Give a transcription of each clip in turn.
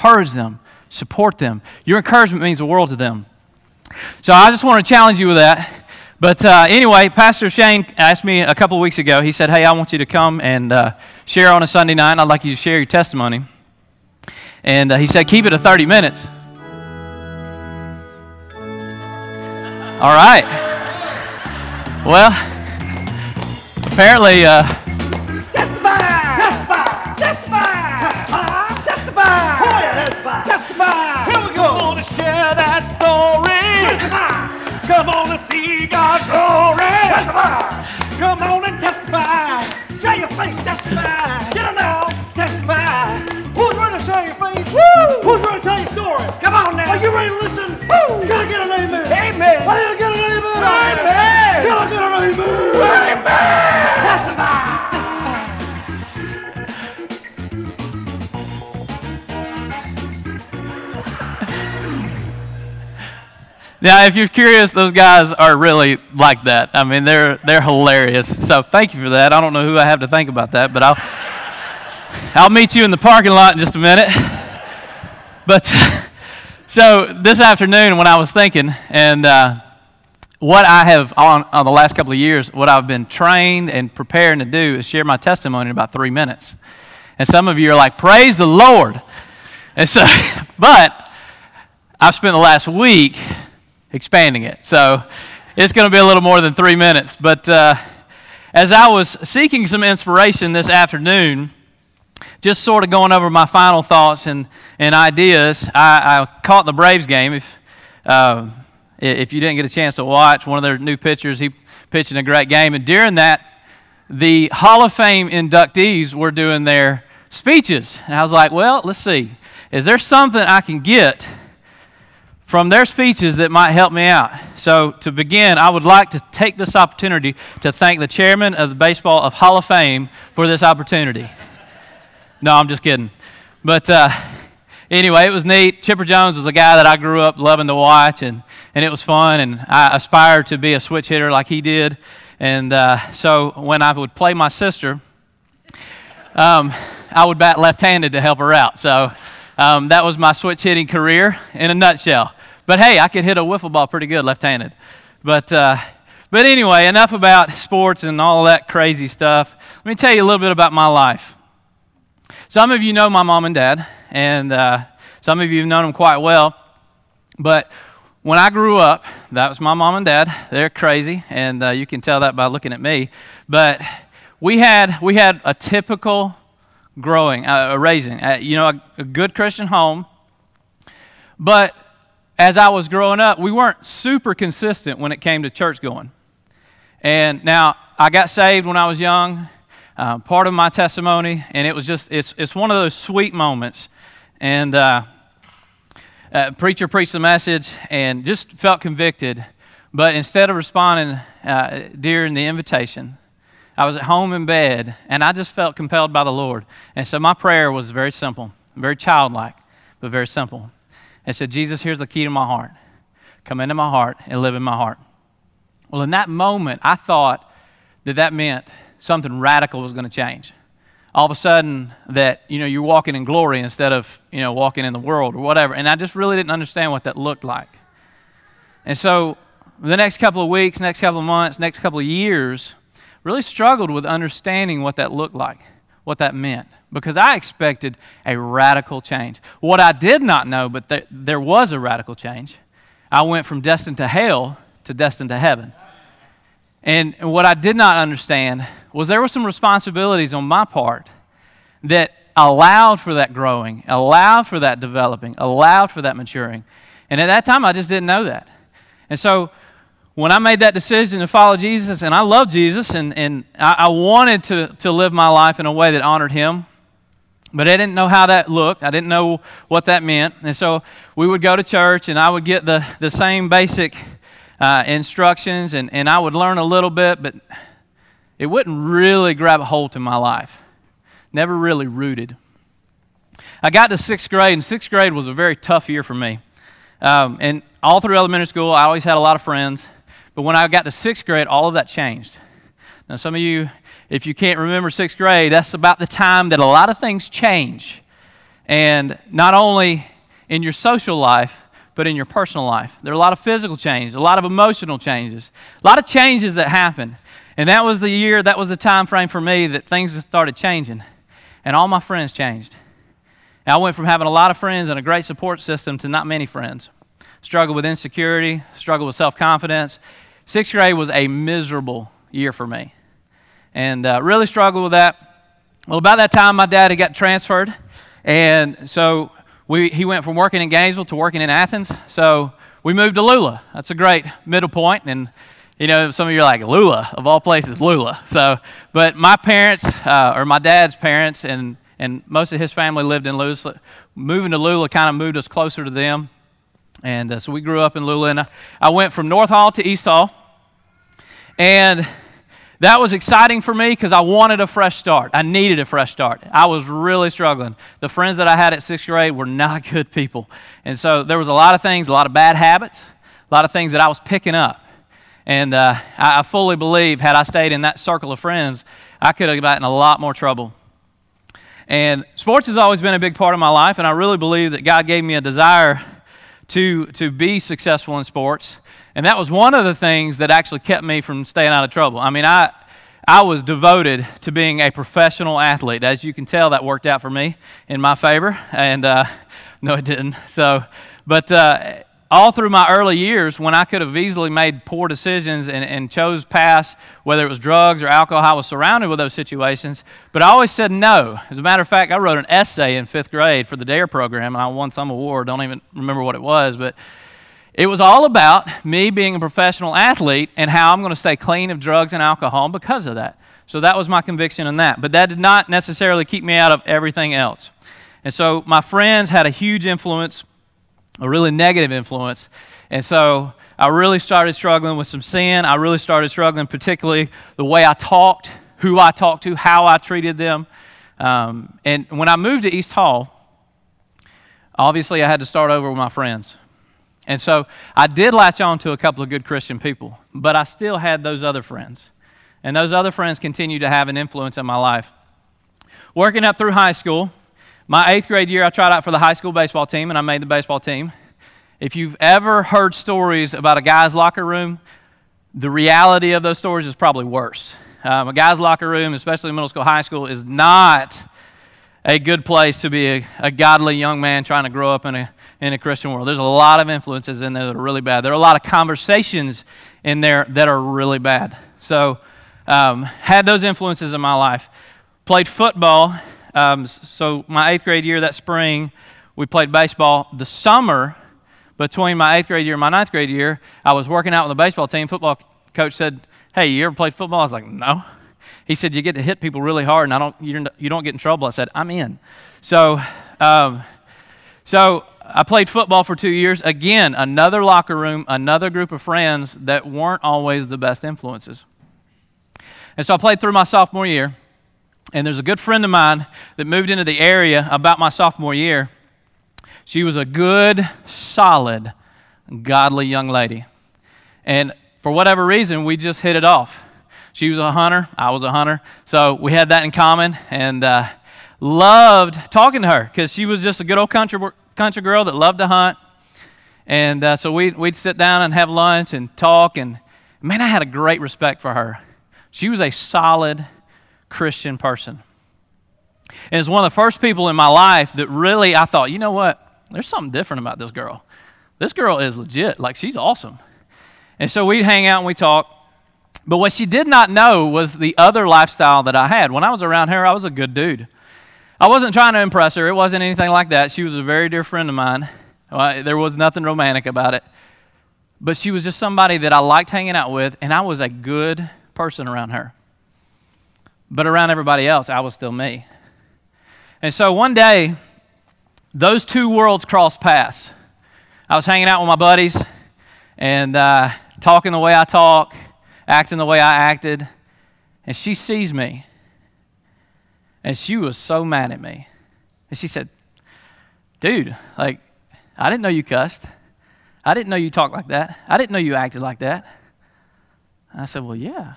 encourage them, support them. Your encouragement means the world to them. So I just want to challenge you with that. But uh, anyway, Pastor Shane asked me a couple of weeks ago. He said, Hey, I want you to come and uh, share on a Sunday night. I'd like you to share your testimony. And uh, he said, Keep it to 30 minutes. All right. Well, apparently, glory! Testify! Come on and testify! Share your faith! Testify! Get 'em now! Testify! Who's ready to share your faith? Woo! Who's ready to tell your story? Come on now! Are you ready to listen? Woo! Can I get an amen? Amen! Can I get an amen? Amen! I get an amen? Amen! Now if you're curious, those guys are really like that. I mean, they're they're hilarious. So thank you for that. I don't know who I have to thank about that, but I'll I'll meet you in the parking lot in just a minute. But so this afternoon, when I was thinking, and uh, what I have on, on the last couple of years, what I've been trained and preparing to do is share my testimony in about three minutes. And some of you are like, "Praise the Lord!" And so, but I've spent the last week expanding it. So it's going to be a little more than three minutes. But uh, as I was seeking some inspiration this afternoon, just sort of going over my final thoughts and, and ideas, I, I caught the Braves game. If, uh, if you didn't get a chance to watch one of their new pitchers, he pitched in a great game. And during that, the Hall of Fame inductees were doing their speeches. And I was like, well, let's see. Is there something I can get from their speeches that might help me out. So, to begin, I would like to take this opportunity to thank the chairman of the Baseball of Hall of Fame for this opportunity. No, I'm just kidding. But uh, anyway, it was neat. Chipper Jones was a guy that I grew up loving to watch, and, and it was fun. And I aspired to be a switch hitter like he did. And uh, so when I would play my sister, um, I would bat left handed to help her out. So um, that was my switch hitting career in a nutshell. But hey, I could hit a wiffle ball pretty good left handed. But, uh, but anyway, enough about sports and all that crazy stuff. Let me tell you a little bit about my life. Some of you know my mom and dad, and uh, some of you have known them quite well. But when I grew up, that was my mom and dad. They're crazy, and uh, you can tell that by looking at me. But we had we had a typical growing, uh, raising, uh, you know, a, a good Christian home. But as I was growing up, we weren't super consistent when it came to church going. And now I got saved when I was young. Uh, part of my testimony, and it was just it's it's one of those sweet moments. And uh, uh, preacher preached the message and just felt convicted. But instead of responding uh, during the invitation, I was at home in bed and I just felt compelled by the Lord. And so my prayer was very simple, very childlike, but very simple. I said, Jesus, here's the key to my heart. Come into my heart and live in my heart. Well, in that moment, I thought that that meant something radical was going to change. All of a sudden, that you know you're walking in glory instead of you know walking in the world or whatever. And I just really didn't understand what that looked like. And so, the next couple of weeks, next couple of months, next couple of years, really struggled with understanding what that looked like, what that meant, because I expected a radical change. What I did not know, but th- there was a radical change, I went from destined to hell to destined to heaven. And what I did not understand was there were some responsibilities on my part that allowed for that growing, allowed for that developing, allowed for that maturing. And at that time, I just didn't know that. And so when I made that decision to follow Jesus, and I love Jesus, and, and I, I wanted to, to live my life in a way that honored him, but I didn't know how that looked. I didn't know what that meant. And so we would go to church, and I would get the, the same basic uh, instructions, and, and I would learn a little bit, but it wouldn't really grab a hold in my life. Never really rooted. I got to sixth grade, and sixth grade was a very tough year for me. Um, and all through elementary school, I always had a lot of friends. But when I got to sixth grade, all of that changed. Now, some of you, if you can't remember sixth grade, that's about the time that a lot of things change. And not only in your social life, but in your personal life. There are a lot of physical changes, a lot of emotional changes, a lot of changes that happen. And that was the year, that was the time frame for me that things started changing. And all my friends changed. And I went from having a lot of friends and a great support system to not many friends. Struggled with insecurity, struggled with self confidence. Sixth grade was a miserable year for me. And uh, really struggled with that. Well, about that time, my dad had got transferred. And so we, he went from working in Gainesville to working in Athens. So we moved to Lula. That's a great middle point. And, you know, some of you are like, Lula, of all places, Lula. So, but my parents, uh, or my dad's parents, and, and most of his family lived in Lula. So moving to Lula kind of moved us closer to them. And uh, so we grew up in Lula. And I, I went from North Hall to East Hall. And that was exciting for me because I wanted a fresh start. I needed a fresh start. I was really struggling. The friends that I had at sixth grade were not good people. And so there was a lot of things, a lot of bad habits, a lot of things that I was picking up. And uh, I, fully believe, had I stayed in that circle of friends, I could have gotten a lot more trouble. And sports has always been a big part of my life, and I really believe that God gave me a desire to, to be successful in sports. And that was one of the things that actually kept me from staying out of trouble. I mean, I, I was devoted to being a professional athlete. As you can tell, that worked out for me in my favor. And uh, no, it didn't. So, but uh, all through my early years, when I could have easily made poor decisions and, and chose paths, whether it was drugs or alcohol, I was surrounded with those situations. But I always said no. As a matter of fact, I wrote an essay in fifth grade for the DARE program, and I won some award. Don't even remember what it was, but it was all about me being a professional athlete and how I'm going to stay clean of drugs and alcohol because of that. So that was my conviction in that. But that did not necessarily keep me out of everything else. And so my friends had a huge influence, a really negative influence. And so I really started struggling with some sin. I really started struggling, particularly the way I talked, who I talked to, how I treated them. Um, and when I moved to East Hall, obviously I had to start over with my friends. And so I did latch on to a couple of good Christian people, but I still had those other friends. And those other friends continue to have an influence in my life. Working up through high school, my eighth grade year, I tried out for the high school baseball team and I made the baseball team. If you've ever heard stories about a guy's locker room, the reality of those stories is probably worse. Um, a guy's locker room, especially middle school, high school, is not a good place to be a, a godly young man trying to grow up in a in a Christian world. There's a lot of influences in there that are really bad. There are a lot of conversations in there that are really bad. So, um, had those influences in my life. Played football. Um, so, my eighth grade year that spring, we played baseball. The summer between my eighth grade year and my ninth grade year, I was working out with the baseball team. Football coach said, Hey, you ever played football? I was like, No. He said, You get to hit people really hard and I don't, you don't get in trouble. I said, I'm in. So, um, so I played football for two years. Again, another locker room, another group of friends that weren't always the best influences. And so I played through my sophomore year. And there's a good friend of mine that moved into the area about my sophomore year. She was a good, solid, godly young lady. And for whatever reason, we just hit it off. She was a hunter, I was a hunter. So we had that in common and uh, loved talking to her because she was just a good old country country girl that loved to hunt. And uh, so we'd, we'd sit down and have lunch and talk. And man, I had a great respect for her. She was a solid Christian person. And it's one of the first people in my life that really I thought, you know what? There's something different about this girl. This girl is legit. Like, she's awesome. And so we'd hang out and we talk. But what she did not know was the other lifestyle that I had. When I was around her, I was a good dude. I wasn't trying to impress her. It wasn't anything like that. She was a very dear friend of mine. There was nothing romantic about it. But she was just somebody that I liked hanging out with, and I was a good person around her. But around everybody else, I was still me. And so one day, those two worlds crossed paths. I was hanging out with my buddies and uh, talking the way I talk, acting the way I acted, and she sees me. And she was so mad at me. And she said, Dude, like, I didn't know you cussed. I didn't know you talked like that. I didn't know you acted like that. I said, Well, yeah,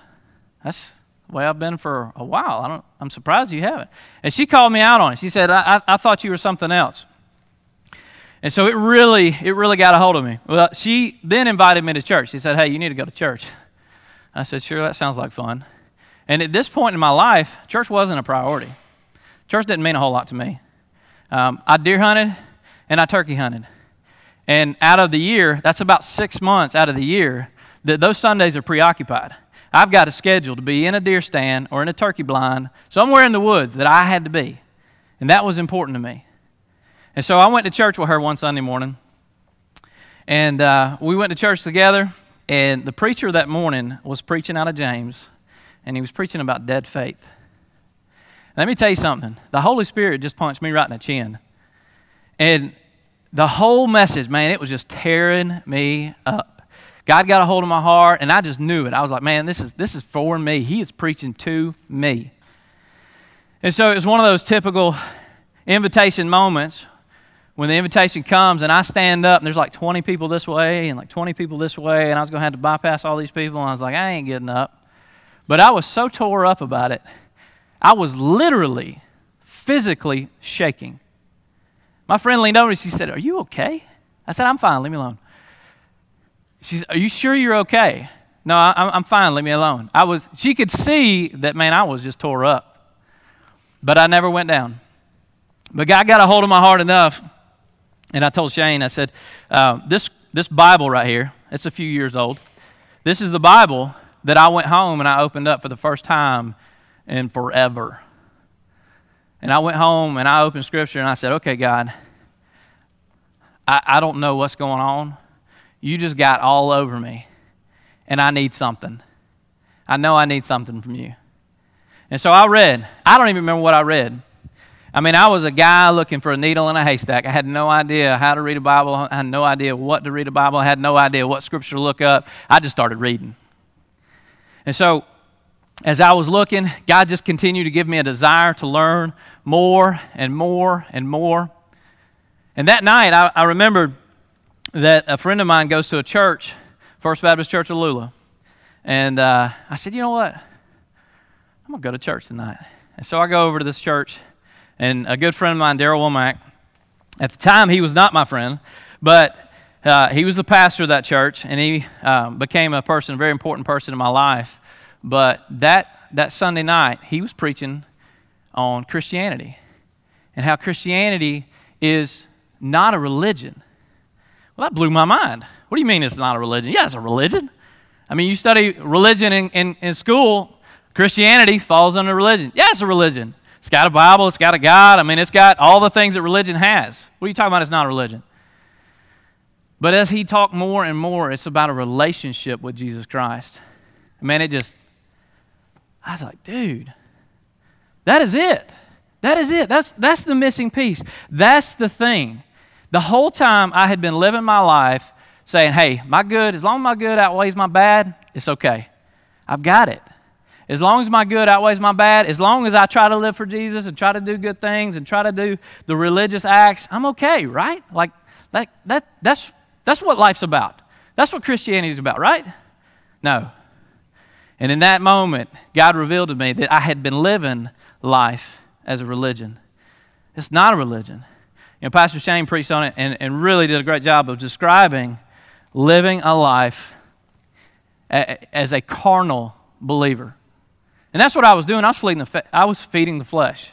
that's, way I've been for a while. I don't, I'm surprised you haven't. And she called me out on it. She said, I, I, I thought you were something else. And so it really, it really got a hold of me. Well, she then invited me to church. She said, Hey, you need to go to church. I said, Sure, that sounds like fun. And at this point in my life, church wasn't a priority. Church didn't mean a whole lot to me. Um, I deer hunted and I turkey hunted. And out of the year, that's about six months out of the year that those Sundays are preoccupied. I've got a schedule to be in a deer stand or in a turkey blind, somewhere in the woods that I had to be. And that was important to me. And so I went to church with her one Sunday morning. And uh, we went to church together. And the preacher that morning was preaching out of James. And he was preaching about dead faith. Let me tell you something. The Holy Spirit just punched me right in the chin. And the whole message, man, it was just tearing me up. God got a hold of my heart, and I just knew it. I was like, man, this is, this is for me. He is preaching to me. And so it was one of those typical invitation moments when the invitation comes and I stand up and there's like 20 people this way and like 20 people this way, and I was going to have to bypass all these people, and I was like, I ain't getting up. But I was so tore up about it. I was literally, physically shaking. My friend leaned over and she said, Are you okay? I said, I'm fine, leave me alone. She said, Are you sure you're okay? No, I, I'm fine, leave me alone. I was, she could see that, man, I was just tore up. But I never went down. But God got a hold of my heart enough, and I told Shane, I said, uh, this, this Bible right here, it's a few years old. This is the Bible that I went home and I opened up for the first time in forever. And I went home and I opened Scripture and I said, okay, God, I, I don't know what's going on. You just got all over me, and I need something. I know I need something from you. And so I read. I don't even remember what I read. I mean, I was a guy looking for a needle in a haystack. I had no idea how to read a Bible. I had no idea what to read a Bible. I had no idea what scripture to look up. I just started reading. And so as I was looking, God just continued to give me a desire to learn more and more and more. And that night, I, I remembered that a friend of mine goes to a church, First Baptist Church of Lula. And uh, I said, you know what? I'm going to go to church tonight. And so I go over to this church, and a good friend of mine, Daryl Womack, at the time he was not my friend, but uh, he was the pastor of that church, and he um, became a person, a very important person in my life. But that, that Sunday night, he was preaching on Christianity and how Christianity is not a religion. Well, that blew my mind. What do you mean it's not a religion? Yeah, it's a religion. I mean, you study religion in, in, in school, Christianity falls under religion. Yeah, it's a religion. It's got a Bible, it's got a God. I mean, it's got all the things that religion has. What are you talking about? It's not a religion. But as he talked more and more, it's about a relationship with Jesus Christ. Man, it just I was like, dude, that is it. That is it. That's, that's the missing piece. That's the thing. The whole time I had been living my life saying, hey, my good, as long as my good outweighs my bad, it's okay. I've got it. As long as my good outweighs my bad, as long as I try to live for Jesus and try to do good things and try to do the religious acts, I'm okay, right? Like that, that, that's, that's what life's about. That's what Christianity is about, right? No, and in that moment, God revealed to me that I had been living life as a religion. It's not a religion. Know, Pastor Shane preached on it and, and really did a great job of describing living a life a, as a carnal believer. And that's what I was doing. I was feeding the, I was feeding the flesh.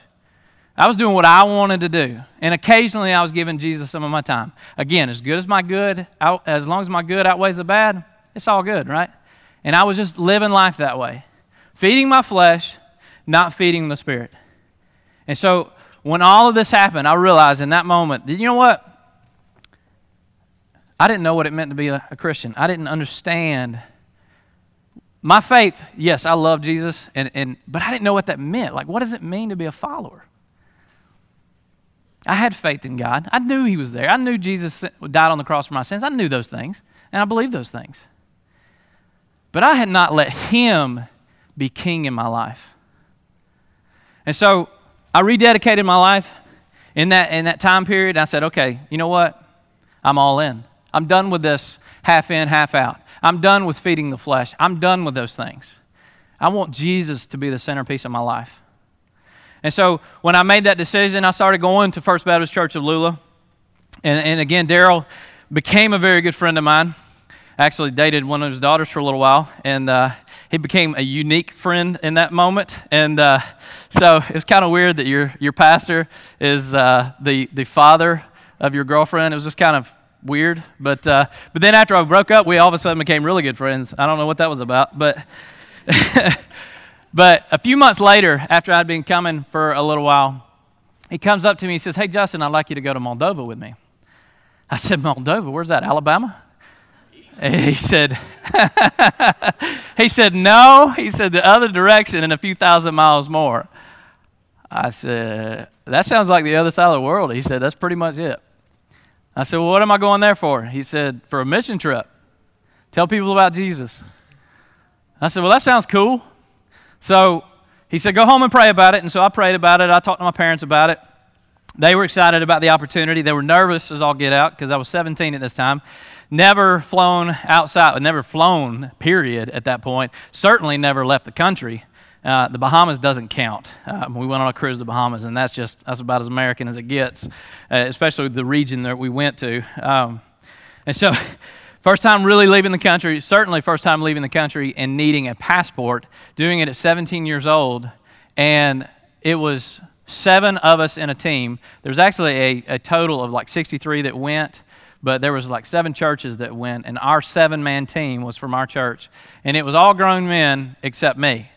I was doing what I wanted to do. And occasionally I was giving Jesus some of my time. Again, as good as my good, as long as my good outweighs the bad, it's all good, right? And I was just living life that way, feeding my flesh, not feeding the spirit. And so when all of this happened, I realized in that moment you know what? I didn't know what it meant to be a, a Christian. I didn't understand. My faith, yes, I love Jesus, and, and, but I didn't know what that meant. Like, what does it mean to be a follower? I had faith in God. I knew He was there. I knew Jesus died on the cross for my sins. I knew those things, and I believed those things. But I had not let Him be king in my life. And so I rededicated my life in that, in that time period. I said, okay, you know what? I'm all in. I'm done with this half in, half out. I'm done with feeding the flesh. I'm done with those things. I want Jesus to be the centerpiece of my life. And so when I made that decision, I started going to First Baptist Church of Lula. And, and again, Daryl became a very good friend of mine. Actually, dated one of his daughters for a little while, and uh, he became a unique friend in that moment. And uh, so it's kind of weird that your your pastor is uh, the the father of your girlfriend. It was just kind of weird. But uh, but then after I broke up, we all of a sudden became really good friends. I don't know what that was about, but. but a few months later, after I'd been coming for a little while, he comes up to me and says, Hey, Justin, I'd like you to go to Moldova with me. I said, Moldova, where's that? Alabama? And he said, he said, no. He said, the other direction and a few thousand miles more. I said, that sounds like the other side of the world. He said, that's pretty much it. I said, well, what am I going there for? He said, for a mission trip. Tell people about Jesus. I said, well, that sounds cool. So he said, go home and pray about it. And so I prayed about it. I talked to my parents about it. They were excited about the opportunity. They were nervous as all get out because I was 17 at this time. Never flown outside, never flown, period, at that point. Certainly never left the country. Uh, the Bahamas doesn't count. Um, we went on a cruise to the Bahamas, and that's just that's about as American as it gets, uh, especially the region that we went to. Um, and so, first time really leaving the country, certainly first time leaving the country and needing a passport, doing it at 17 years old, and it was seven of us in a team. There's actually a, a total of like 63 that went, but there was like seven churches that went, and our seven-man team was from our church, and it was all grown men except me,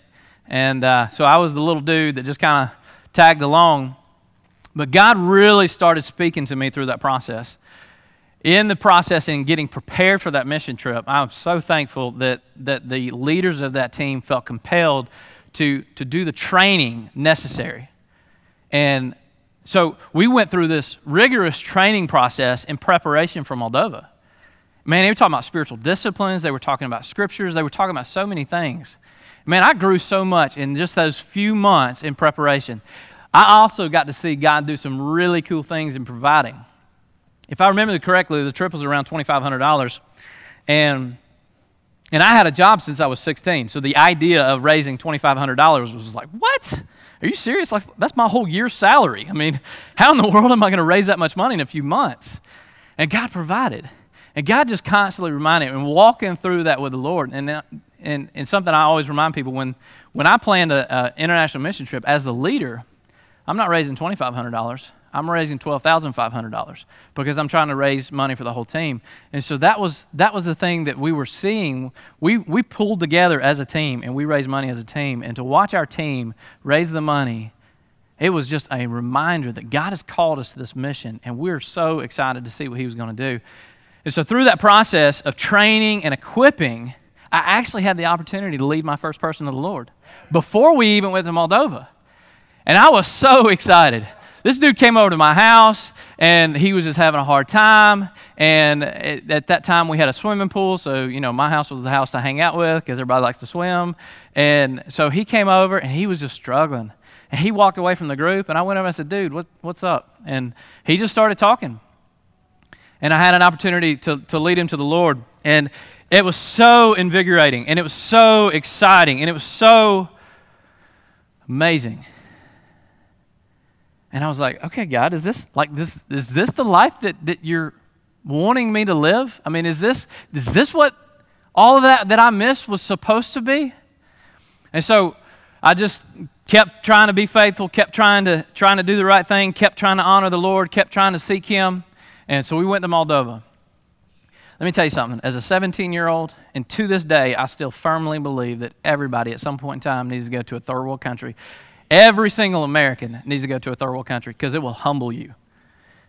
and uh, so I was the little dude that just kind of tagged along. But God really started speaking to me through that process. In the process in getting prepared for that mission trip, I'm so thankful that, that the leaders of that team felt compelled to, to do the training necessary and so we went through this rigorous training process in preparation for Moldova. Man, they were talking about spiritual disciplines, they were talking about scriptures, they were talking about so many things. Man, I grew so much in just those few months in preparation. I also got to see God do some really cool things in providing. If I remember correctly, the trip was around $2,500. And, and I had a job since I was 16. So the idea of raising $2,500 was like, what? Are you serious? Like, that's my whole year's salary. I mean, how in the world am I going to raise that much money in a few months? And God provided. And God just constantly reminded and walking through that with the Lord. And, uh, and, and something I always remind people when, when I planned an international mission trip as the leader, I'm not raising $2,500. I'm raising $12,500 because I'm trying to raise money for the whole team. And so that was, that was the thing that we were seeing. We, we pulled together as a team and we raised money as a team. And to watch our team raise the money, it was just a reminder that God has called us to this mission and we're so excited to see what He was going to do. And so through that process of training and equipping, I actually had the opportunity to lead my first person to the Lord before we even went to Moldova. And I was so excited. This dude came over to my house and he was just having a hard time. And it, at that time, we had a swimming pool. So, you know, my house was the house to hang out with because everybody likes to swim. And so he came over and he was just struggling. And he walked away from the group. And I went over and I said, dude, what, what's up? And he just started talking. And I had an opportunity to, to lead him to the Lord. And it was so invigorating and it was so exciting and it was so amazing and I was like, okay, God, is this like this? Is this the life that, that you're wanting me to live? I mean, is this is this what all of that that I missed was supposed to be? And so I just kept trying to be faithful, kept trying to trying to do the right thing, kept trying to honor the Lord, kept trying to seek Him. And so we went to Moldova. Let me tell you something. As a 17 year old, and to this day, I still firmly believe that everybody at some point in time needs to go to a third world country Every single American needs to go to a third world country because it will humble you.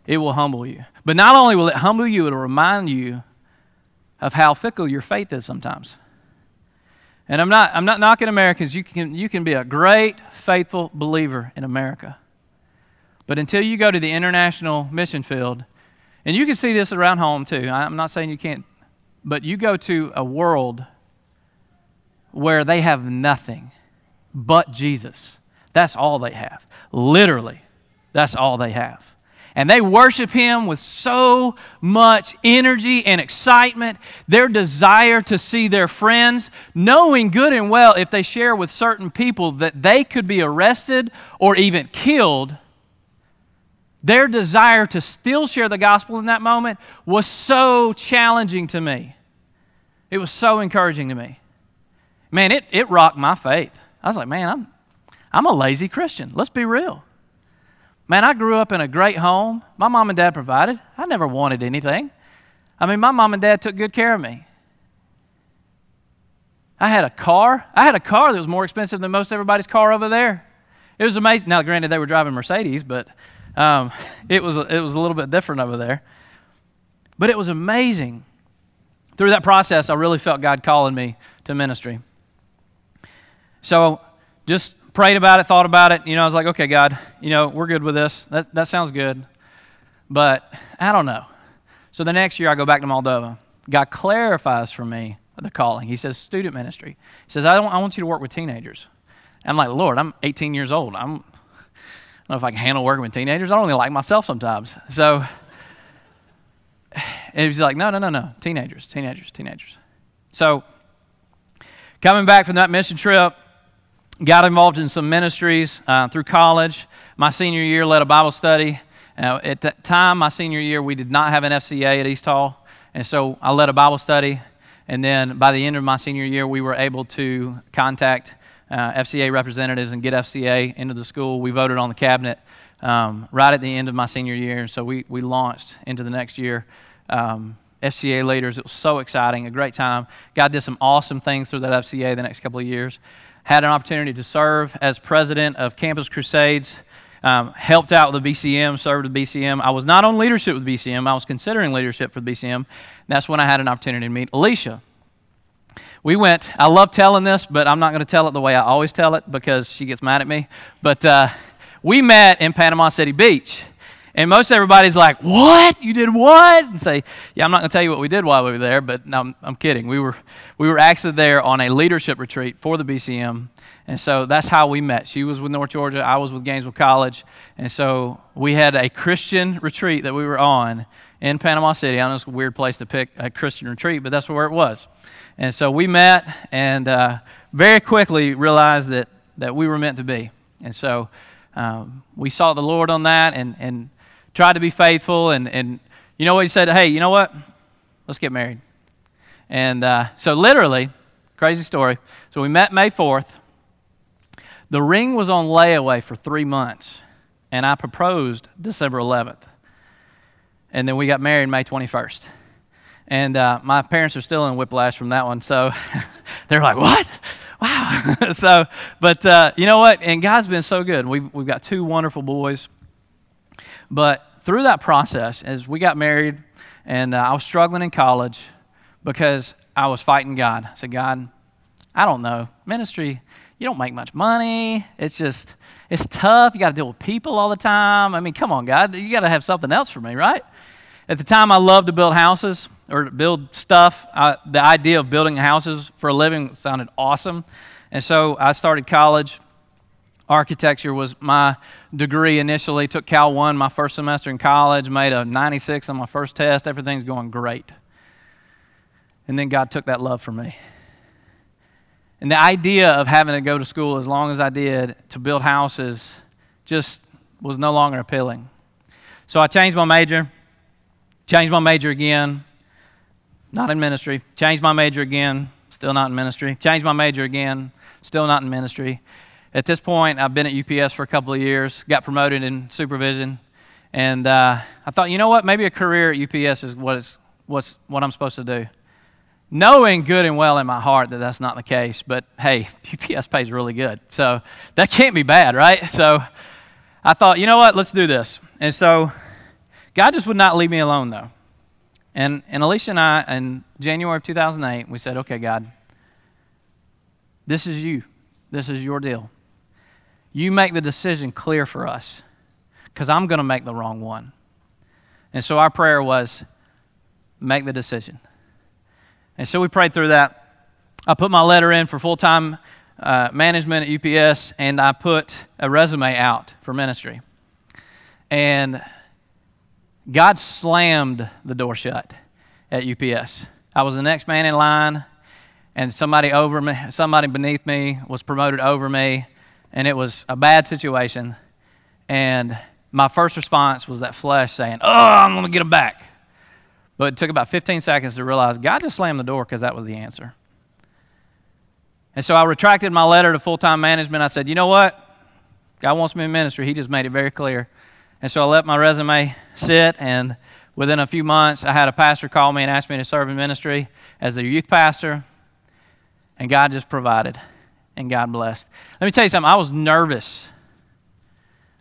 It will humble you. But not only will it humble you, it'll remind you of how fickle your faith is sometimes. And I'm not, I'm not knocking Americans. You can, you can be a great, faithful believer in America. But until you go to the international mission field, and you can see this around home too, I'm not saying you can't, but you go to a world where they have nothing but Jesus. That's all they have. Literally, that's all they have. And they worship Him with so much energy and excitement, their desire to see their friends, knowing good and well if they share with certain people that they could be arrested or even killed. Their desire to still share the gospel in that moment was so challenging to me. It was so encouraging to me. Man, it, it rocked my faith. I was like, man, I'm, I'm a lazy Christian. Let's be real. Man, I grew up in a great home. My mom and dad provided. I never wanted anything. I mean, my mom and dad took good care of me. I had a car. I had a car that was more expensive than most everybody's car over there. It was amazing. Now, granted, they were driving Mercedes, but um, it, was, it was a little bit different over there. But it was amazing. Through that process, I really felt God calling me to ministry. So just prayed about it, thought about it. You know, I was like, okay, God, you know, we're good with this. That, that sounds good. But I don't know. So the next year I go back to Moldova. God clarifies for me the calling. He says, student ministry. He says, I, don't, I want you to work with teenagers. I'm like, Lord, I'm 18 years old. I'm, I don't know if I can handle working with teenagers. I don't really like myself sometimes. So and he's like, no, no, no, no. Teenagers, teenagers, teenagers. So coming back from that mission trip, got involved in some ministries uh, through college. My senior year, led a Bible study. Uh, at that time, my senior year, we did not have an FCA at East Hall, and so I led a Bible study. And then by the end of my senior year, we were able to contact uh, FCA representatives and get FCA into the school. We voted on the cabinet um, right at the end of my senior year, and so we, we launched into the next year. Um, FCA leaders, it was so exciting, a great time. God did some awesome things through that FCA the next couple of years had an opportunity to serve as president of Campus Crusades. Um, helped out with the BCM, served with BCM. I was not on leadership with BCM. I was considering leadership for the BCM. That's when I had an opportunity to meet Alicia. We went, I love telling this, but I'm not going to tell it the way I always tell it because she gets mad at me. But uh, we met in Panama City Beach. And most everybody's like, What? You did what? And say, Yeah, I'm not going to tell you what we did while we were there, but no, I'm, I'm kidding. We were, we were actually there on a leadership retreat for the BCM. And so that's how we met. She was with North Georgia, I was with Gainesville College. And so we had a Christian retreat that we were on in Panama City. I know it's a weird place to pick a Christian retreat, but that's where it was. And so we met and uh, very quickly realized that, that we were meant to be. And so um, we saw the Lord on that and, and tried to be faithful. And, and you know what? He said, hey, you know what? Let's get married. And uh, so, literally, crazy story. So, we met May 4th. The ring was on layaway for three months, and I proposed December 11th. And then we got married May 21st. And uh, my parents are still in whiplash from that one. So they're like, what? Wow. so, but uh, you know what? And God's been so good. We've, we've got two wonderful boys. But through that process, as we got married, and uh, I was struggling in college because I was fighting God. I said, God, I don't know. Ministry, you don't make much money. It's just, it's tough. You got to deal with people all the time. I mean, come on, God. You got to have something else for me, right? At the time, I loved to build houses or build stuff. Uh, the idea of building houses for a living sounded awesome. And so I started college Architecture was my degree initially. Took Cal 1 my first semester in college, made a 96 on my first test. Everything's going great. And then God took that love from me. And the idea of having to go to school as long as I did to build houses just was no longer appealing. So I changed my major, changed my major again, not in ministry, changed my major again, still not in ministry, changed my major again, still not in ministry. At this point, I've been at UPS for a couple of years, got promoted in supervision, and uh, I thought, you know what, maybe a career at UPS is what, it's, what's, what I'm supposed to do. Knowing good and well in my heart that that's not the case, but hey, UPS pays really good, so that can't be bad, right? So I thought, you know what, let's do this. And so God just would not leave me alone, though. And, and Alicia and I, in January of 2008, we said, okay, God, this is you. This is your deal. You make the decision clear for us because I'm going to make the wrong one. And so our prayer was make the decision. And so we prayed through that. I put my letter in for full time uh, management at UPS, and I put a resume out for ministry. And God slammed the door shut at UPS. I was the next man in line, and somebody over me, somebody beneath me was promoted over me, and it was a bad situation. And my first response was that flesh saying, Oh, I'm going to get him back. But it took about 15 seconds to realize God just slammed the door because that was the answer. And so I retracted my letter to full time management. I said, You know what? God wants me in ministry. He just made it very clear. And so I let my resume sit, and within a few months, I had a pastor call me and ask me to serve in ministry as their youth pastor. And God just provided, and God blessed. Let me tell you something. I was nervous.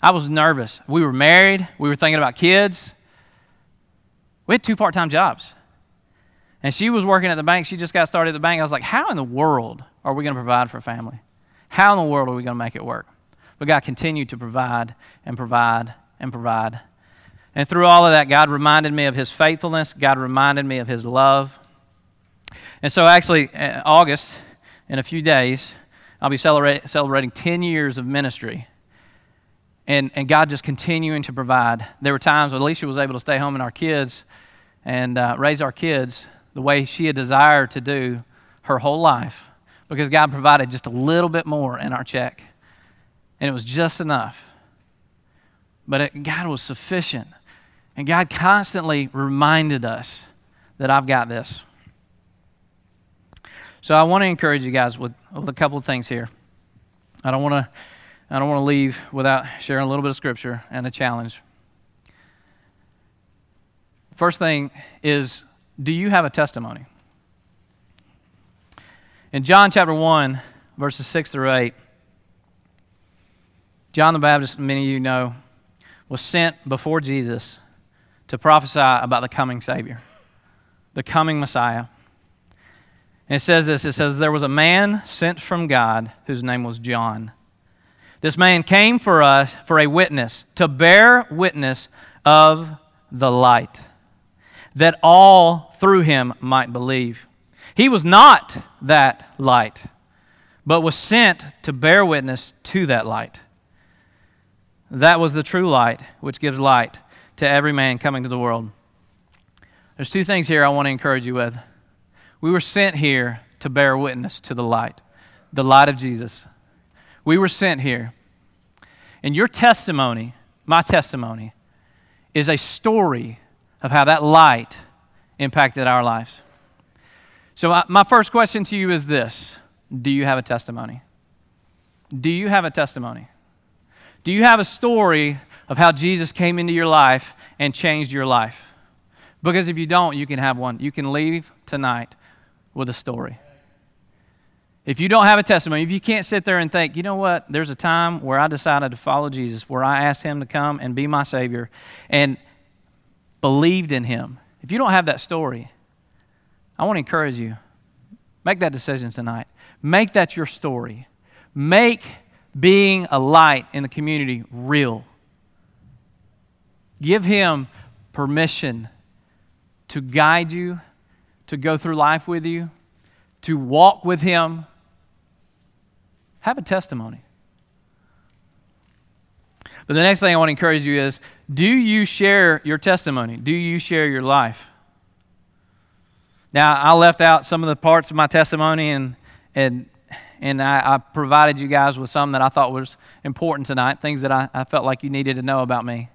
I was nervous. We were married, we were thinking about kids. We had two part time jobs. And she was working at the bank. She just got started at the bank. I was like, how in the world are we going to provide for a family? How in the world are we going to make it work? But God continued to provide and provide and provide. And through all of that, God reminded me of His faithfulness. God reminded me of His love. And so, actually, uh, August, in a few days, I'll be celebrating 10 years of ministry. And, and God just continuing to provide. There were times when Alicia was able to stay home and our kids and uh, raise our kids the way she had desired to do her whole life because God provided just a little bit more in our check. And it was just enough. But it, God was sufficient. And God constantly reminded us that I've got this. So I want to encourage you guys with, with a couple of things here. I don't want to I don't want to leave without sharing a little bit of scripture and a challenge. First thing is do you have a testimony? In John chapter 1, verses 6 through 8, John the Baptist, many of you know, was sent before Jesus to prophesy about the coming Savior, the coming Messiah. And it says this it says, There was a man sent from God whose name was John. This man came for us for a witness, to bear witness of the light, that all through him might believe. He was not that light, but was sent to bear witness to that light. That was the true light, which gives light to every man coming to the world. There's two things here I want to encourage you with. We were sent here to bear witness to the light, the light of Jesus. We were sent here. And your testimony, my testimony, is a story of how that light impacted our lives. So, my first question to you is this Do you have a testimony? Do you have a testimony? Do you have a story of how Jesus came into your life and changed your life? Because if you don't, you can have one. You can leave tonight with a story. If you don't have a testimony, if you can't sit there and think, you know what, there's a time where I decided to follow Jesus, where I asked Him to come and be my Savior and believed in Him. If you don't have that story, I want to encourage you make that decision tonight. Make that your story. Make being a light in the community real. Give Him permission to guide you, to go through life with you, to walk with Him. Have a testimony. But the next thing I want to encourage you is do you share your testimony? Do you share your life? Now, I left out some of the parts of my testimony and, and and I, I, provided you guys with some that I thought was important tonight, things that I, I felt like you needed to know about me.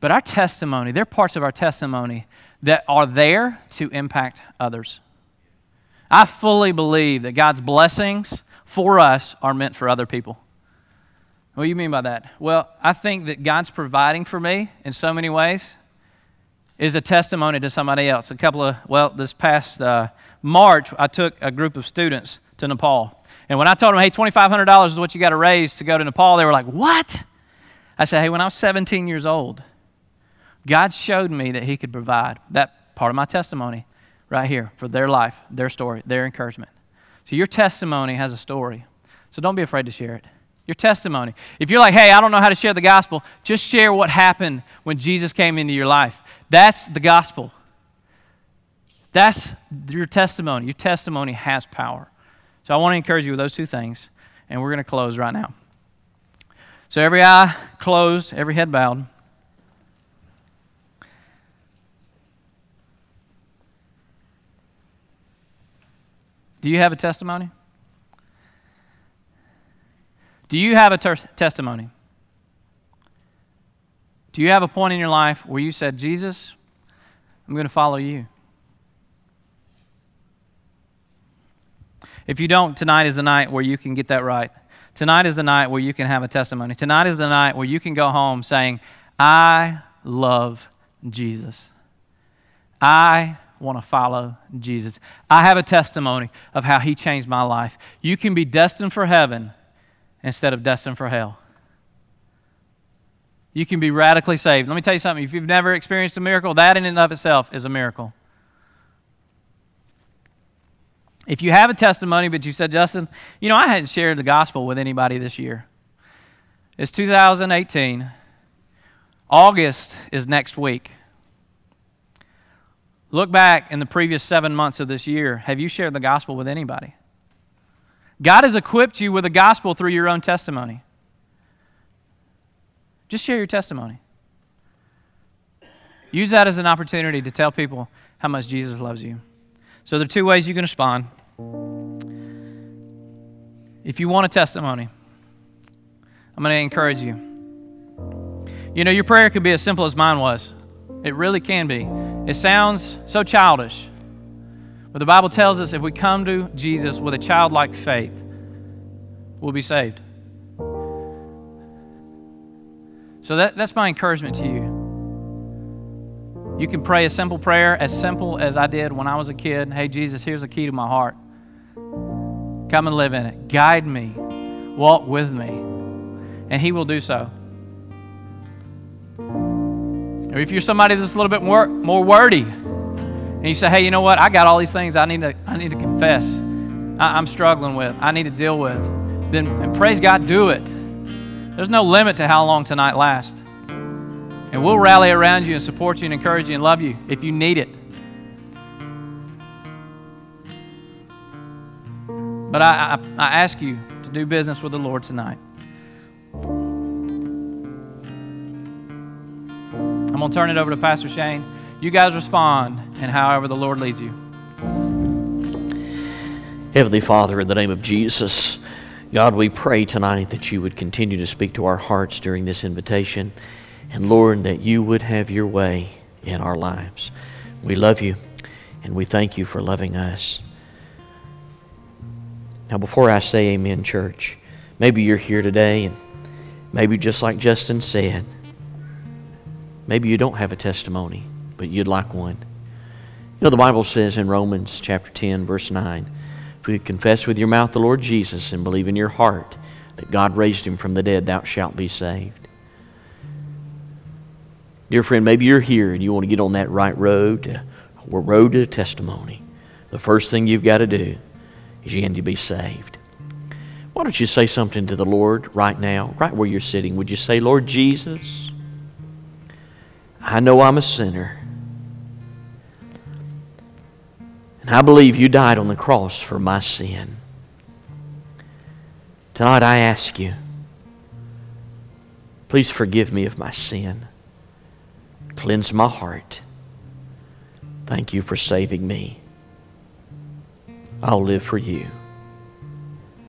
But our testimony, there are parts of our testimony that are there to impact others. I fully believe that God's blessings for us are meant for other people. What do you mean by that? Well, I think that God's providing for me in so many ways is a testimony to somebody else. A couple of, well, this past uh, March, I took a group of students to Nepal. And when I told them, hey, $2,500 is what you got to raise to go to Nepal, they were like, what? I said, hey, when I was 17 years old, God showed me that He could provide. That part of my testimony right here for their life, their story, their encouragement. So your testimony has a story. So don't be afraid to share it. Your testimony. If you're like, hey, I don't know how to share the gospel, just share what happened when Jesus came into your life. That's the gospel. That's your testimony. Your testimony has power. So I want to encourage you with those two things, and we're going to close right now. So every eye closed, every head bowed. Do you have a testimony? Do you have a ter- testimony? Do you have a point in your life where you said, Jesus, I'm going to follow you? If you don't, tonight is the night where you can get that right. Tonight is the night where you can have a testimony. Tonight is the night where you can go home saying, I love Jesus. I want to follow Jesus. I have a testimony of how he changed my life. You can be destined for heaven instead of destined for hell. You can be radically saved. Let me tell you something. If you've never experienced a miracle, that in and of itself is a miracle. If you have a testimony, but you said, Justin, you know, I hadn't shared the gospel with anybody this year. It's 2018. August is next week. Look back in the previous seven months of this year. Have you shared the gospel with anybody? God has equipped you with the gospel through your own testimony. Just share your testimony. Use that as an opportunity to tell people how much Jesus loves you. So there are two ways you can respond. If you want a testimony, I'm going to encourage you. You know, your prayer could be as simple as mine was. It really can be. It sounds so childish. But the Bible tells us if we come to Jesus with a childlike faith, we'll be saved. So that, that's my encouragement to you. You can pray a simple prayer, as simple as I did when I was a kid. Hey, Jesus, here's the key to my heart. Come and live in it. Guide me. Walk with me. And He will do so. Or if you're somebody that's a little bit more, more wordy, and you say, hey, you know what? I got all these things I need to, I need to confess, I, am struggling with, I need to deal with, then and praise God, do it. There's no limit to how long tonight lasts. And we'll rally around you and support you and encourage you and love you if you need it. But I, I, I ask you to do business with the Lord tonight. I'm going to turn it over to Pastor Shane. You guys respond and however the Lord leads you. Heavenly Father, in the name of Jesus, God, we pray tonight that you would continue to speak to our hearts during this invitation. And Lord, that you would have your way in our lives. We love you and we thank you for loving us. Now, before I say amen, church, maybe you're here today and maybe just like Justin said, maybe you don't have a testimony, but you'd like one. You know, the Bible says in Romans chapter 10, verse 9, if you confess with your mouth the Lord Jesus and believe in your heart that God raised him from the dead, thou shalt be saved. Dear friend, maybe you're here and you want to get on that right road, to, road to testimony. The first thing you've got to do is you need to be saved. Why don't you say something to the Lord right now, right where you're sitting? Would you say, Lord Jesus, I know I'm a sinner. And I believe you died on the cross for my sin. Tonight I ask you, please forgive me of my sin. Cleanse my heart. Thank you for saving me. I'll live for you.